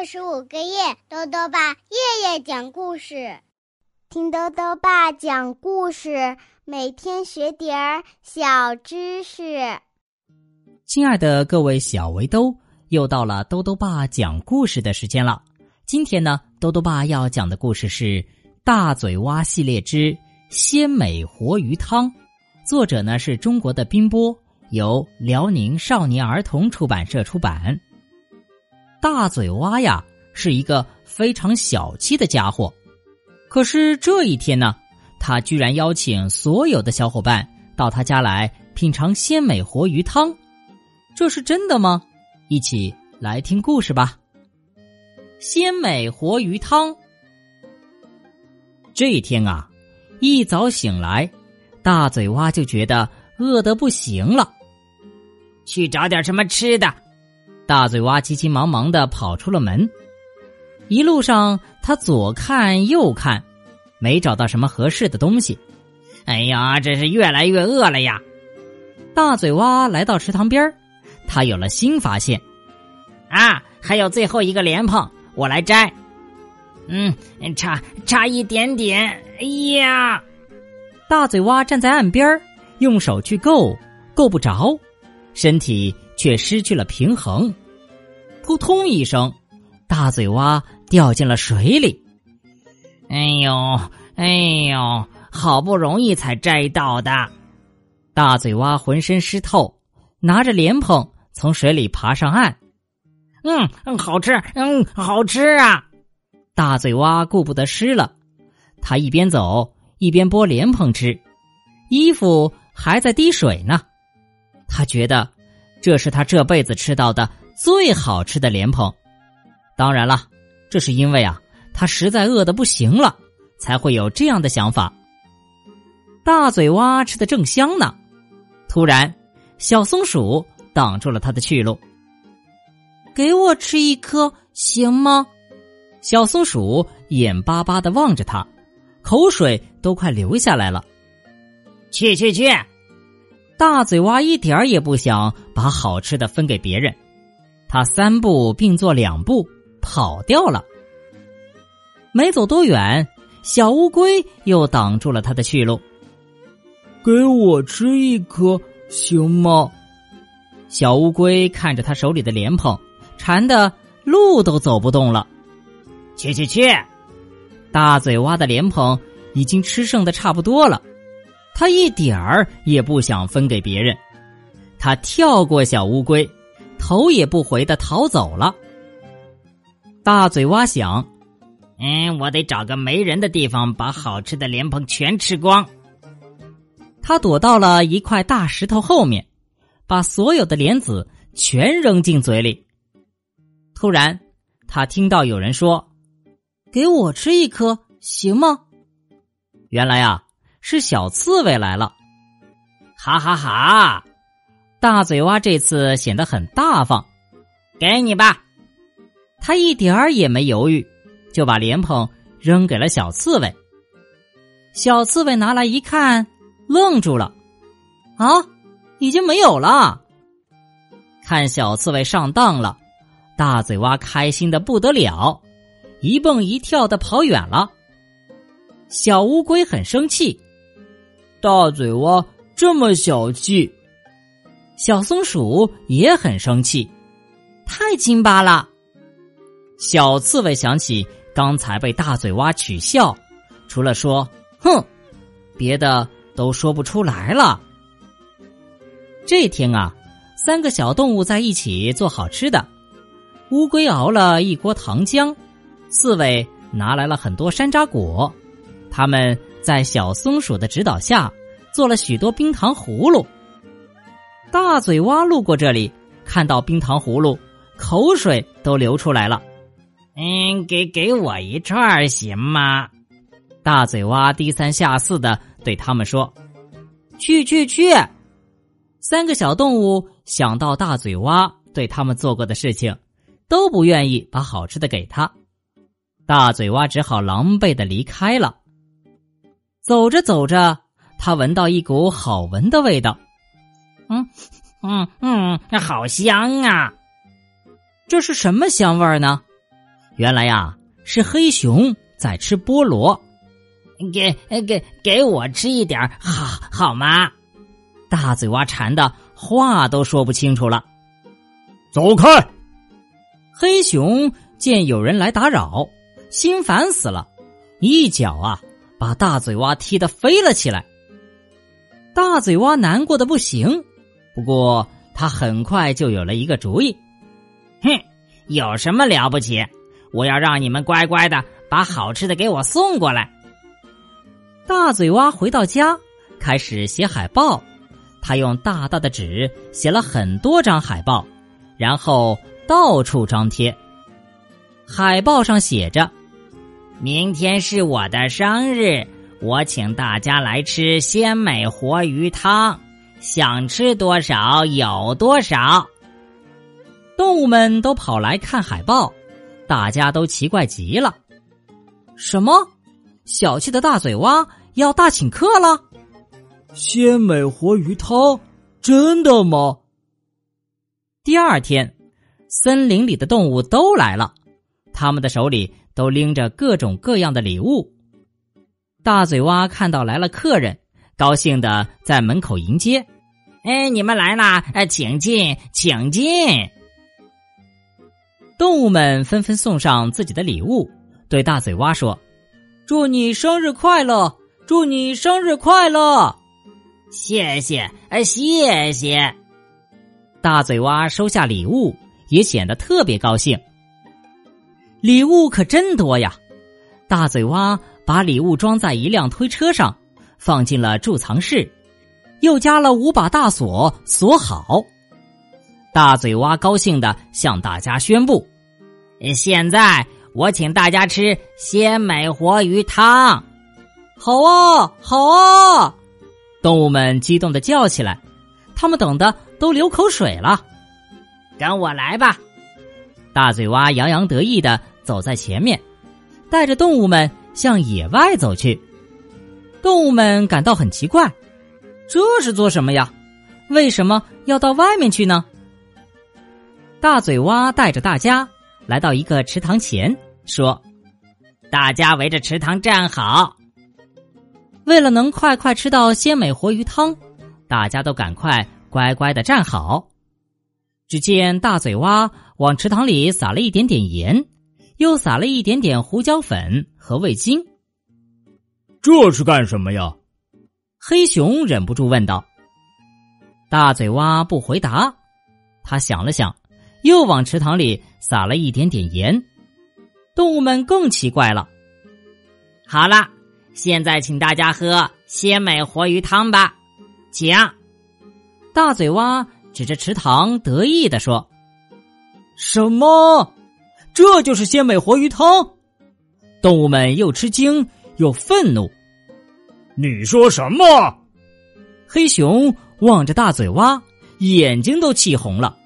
二十五个月，豆豆爸夜夜讲故事，听豆豆爸讲故事，每天学点儿小知识。亲爱的各位小围兜，又到了豆豆爸讲故事的时间了。今天呢，豆豆爸要讲的故事是《大嘴蛙系列之鲜美活鱼汤》，作者呢是中国的冰波，由辽宁少年儿童出版社出版。大嘴蛙呀，是一个非常小气的家伙。可是这一天呢，他居然邀请所有的小伙伴到他家来品尝鲜美活鱼汤。这是真的吗？一起来听故事吧。鲜美活鱼汤。这一天啊，一早醒来，大嘴蛙就觉得饿得不行了，去找点什么吃的。大嘴蛙急急忙忙的跑出了门，一路上他左看右看，没找到什么合适的东西。哎呀，这是越来越饿了呀！大嘴蛙来到池塘边他有了新发现。啊，还有最后一个莲蓬，我来摘。嗯，差差一点点。哎呀！大嘴蛙站在岸边用手去够，够不着，身体却失去了平衡。扑通一声，大嘴蛙掉进了水里。哎呦，哎呦，好不容易才摘到的。大嘴蛙浑身湿透，拿着莲蓬从水里爬上岸。嗯嗯，好吃，嗯，好吃啊！大嘴蛙顾不得湿了，他一边走一边剥莲蓬吃，衣服还在滴水呢。他觉得这是他这辈子吃到的。最好吃的莲蓬，当然了，这是因为啊，他实在饿得不行了，才会有这样的想法。大嘴蛙吃的正香呢，突然，小松鼠挡住了他的去路。给我吃一颗行吗？小松鼠眼巴巴的望着他，口水都快流下来了。去去去！大嘴蛙一点也不想把好吃的分给别人。他三步并作两步跑掉了，没走多远，小乌龟又挡住了他的去路。给我吃一颗行吗？小乌龟看着他手里的莲蓬，馋的路都走不动了。去去去！大嘴蛙的莲蓬已经吃剩的差不多了，他一点儿也不想分给别人。他跳过小乌龟。头也不回的逃走了。大嘴蛙想：“嗯，我得找个没人的地方，把好吃的莲蓬全吃光。”他躲到了一块大石头后面，把所有的莲子全扔进嘴里。突然，他听到有人说：“给我吃一颗，行吗？”原来啊，是小刺猬来了。哈哈哈！大嘴蛙这次显得很大方，给你吧。他一点儿也没犹豫，就把莲蓬扔给了小刺猬。小刺猬拿来一看，愣住了：“啊，已经没有了！”看小刺猬上当了，大嘴蛙开心的不得了，一蹦一跳的跑远了。小乌龟很生气：“大嘴蛙这么小气！”小松鼠也很生气，太金巴了。小刺猬想起刚才被大嘴蛙取笑，除了说“哼”，别的都说不出来了。这天啊，三个小动物在一起做好吃的。乌龟熬了一锅糖浆，刺猬拿来了很多山楂果，他们在小松鼠的指导下做了许多冰糖葫芦。大嘴蛙路过这里，看到冰糖葫芦，口水都流出来了。嗯，给给我一串行吗？大嘴蛙低三下四的对他们说：“去去去！”三个小动物想到大嘴蛙对他们做过的事情，都不愿意把好吃的给他。大嘴蛙只好狼狈的离开了。走着走着，他闻到一股好闻的味道。嗯嗯嗯，好香啊！这是什么香味儿呢？原来呀，是黑熊在吃菠萝。给给给我吃一点好好吗？大嘴蛙馋的话都说不清楚了。走开！黑熊见有人来打扰，心烦死了，一脚啊把大嘴蛙踢得飞了起来。大嘴蛙难过的不行，不过他很快就有了一个主意。哼，有什么了不起？我要让你们乖乖的把好吃的给我送过来。大嘴蛙回到家，开始写海报。他用大大的纸写了很多张海报，然后到处张贴。海报上写着：“明天是我的生日，我请大家来吃鲜美活鱼汤，想吃多少有多少。”动物们都跑来看海豹，大家都奇怪极了：“什么？小气的大嘴蛙要大请客了？”鲜美活鱼汤，真的吗？第二天，森林里的动物都来了，他们的手里都拎着各种各样的礼物。大嘴蛙看到来了客人，高兴的在门口迎接：“哎，你们来啦！哎，请进，请进！”动物们纷纷送上自己的礼物，对大嘴蛙说：“祝你生日快乐！祝你生日快乐！”谢谢，哎，谢谢！大嘴蛙收下礼物，也显得特别高兴。礼物可真多呀！大嘴蛙把礼物装在一辆推车上，放进了贮藏室，又加了五把大锁，锁好。大嘴蛙高兴的向大家宣布：“现在我请大家吃鲜美活鱼汤。”好啊，好啊！动物们激动的叫起来，他们等的都流口水了。跟我来吧！大嘴蛙洋洋得意的走在前面，带着动物们向野外走去。动物们感到很奇怪，这是做什么呀？为什么要到外面去呢？大嘴蛙带着大家来到一个池塘前，说：“大家围着池塘站好。”为了能快快吃到鲜美活鱼汤，大家都赶快乖乖的站好。只见大嘴蛙往池塘里撒了一点点盐，又撒了一点点胡椒粉和味精。这是干什么呀？黑熊忍不住问道。大嘴蛙不回答，他想了想，又往池塘里撒了一点点盐。动物们更奇怪了。好了。现在，请大家喝鲜美活鱼汤吧，请。大嘴蛙指着池塘得意的说：“什么？这就是鲜美活鱼汤？”动物们又吃惊又愤怒。你说什么？黑熊望着大嘴蛙，眼睛都气红了。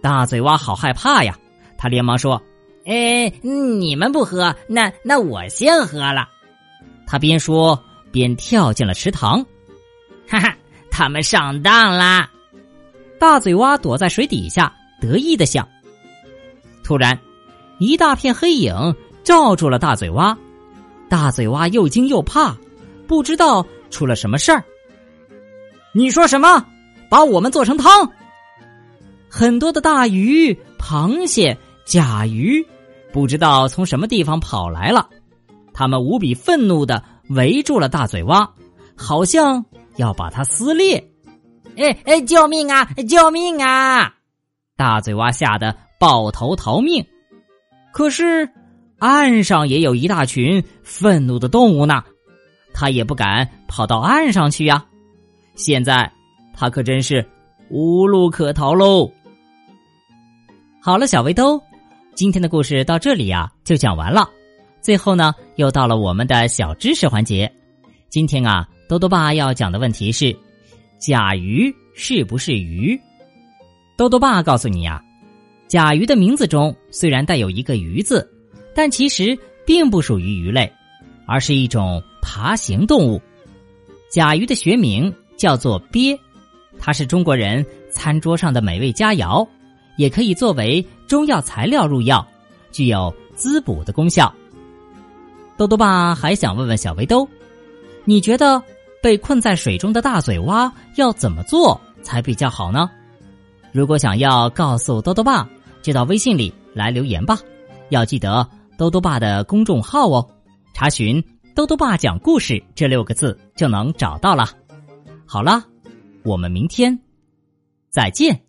大嘴蛙好害怕呀，他连忙说：“哎，你们不喝，那那我先喝了。”他边说边跳进了池塘，哈哈，他们上当啦！大嘴蛙躲在水底下，得意的想。突然，一大片黑影罩住了大嘴蛙，大嘴蛙又惊又怕，不知道出了什么事儿。你说什么？把我们做成汤？很多的大鱼、螃蟹、甲鱼，不知道从什么地方跑来了。他们无比愤怒的围住了大嘴蛙，好像要把它撕裂。哎哎，救命啊！救命啊！大嘴蛙吓得抱头逃命。可是岸上也有一大群愤怒的动物呢，他也不敢跑到岸上去呀。现在他可真是无路可逃喽。好了，小围兜，今天的故事到这里呀就讲完了。最后呢，又到了我们的小知识环节。今天啊，多多爸要讲的问题是：甲鱼是不是鱼？多多爸告诉你呀，甲鱼的名字中虽然带有一个“鱼”字，但其实并不属于鱼类，而是一种爬行动物。甲鱼的学名叫做鳖，它是中国人餐桌上的美味佳肴，也可以作为中药材料入药，具有滋补的功效。豆豆爸还想问问小围兜，你觉得被困在水中的大嘴蛙要怎么做才比较好呢？如果想要告诉豆豆爸，就到微信里来留言吧。要记得多多爸的公众号哦，查询“多多爸讲故事”这六个字就能找到了。好了，我们明天再见。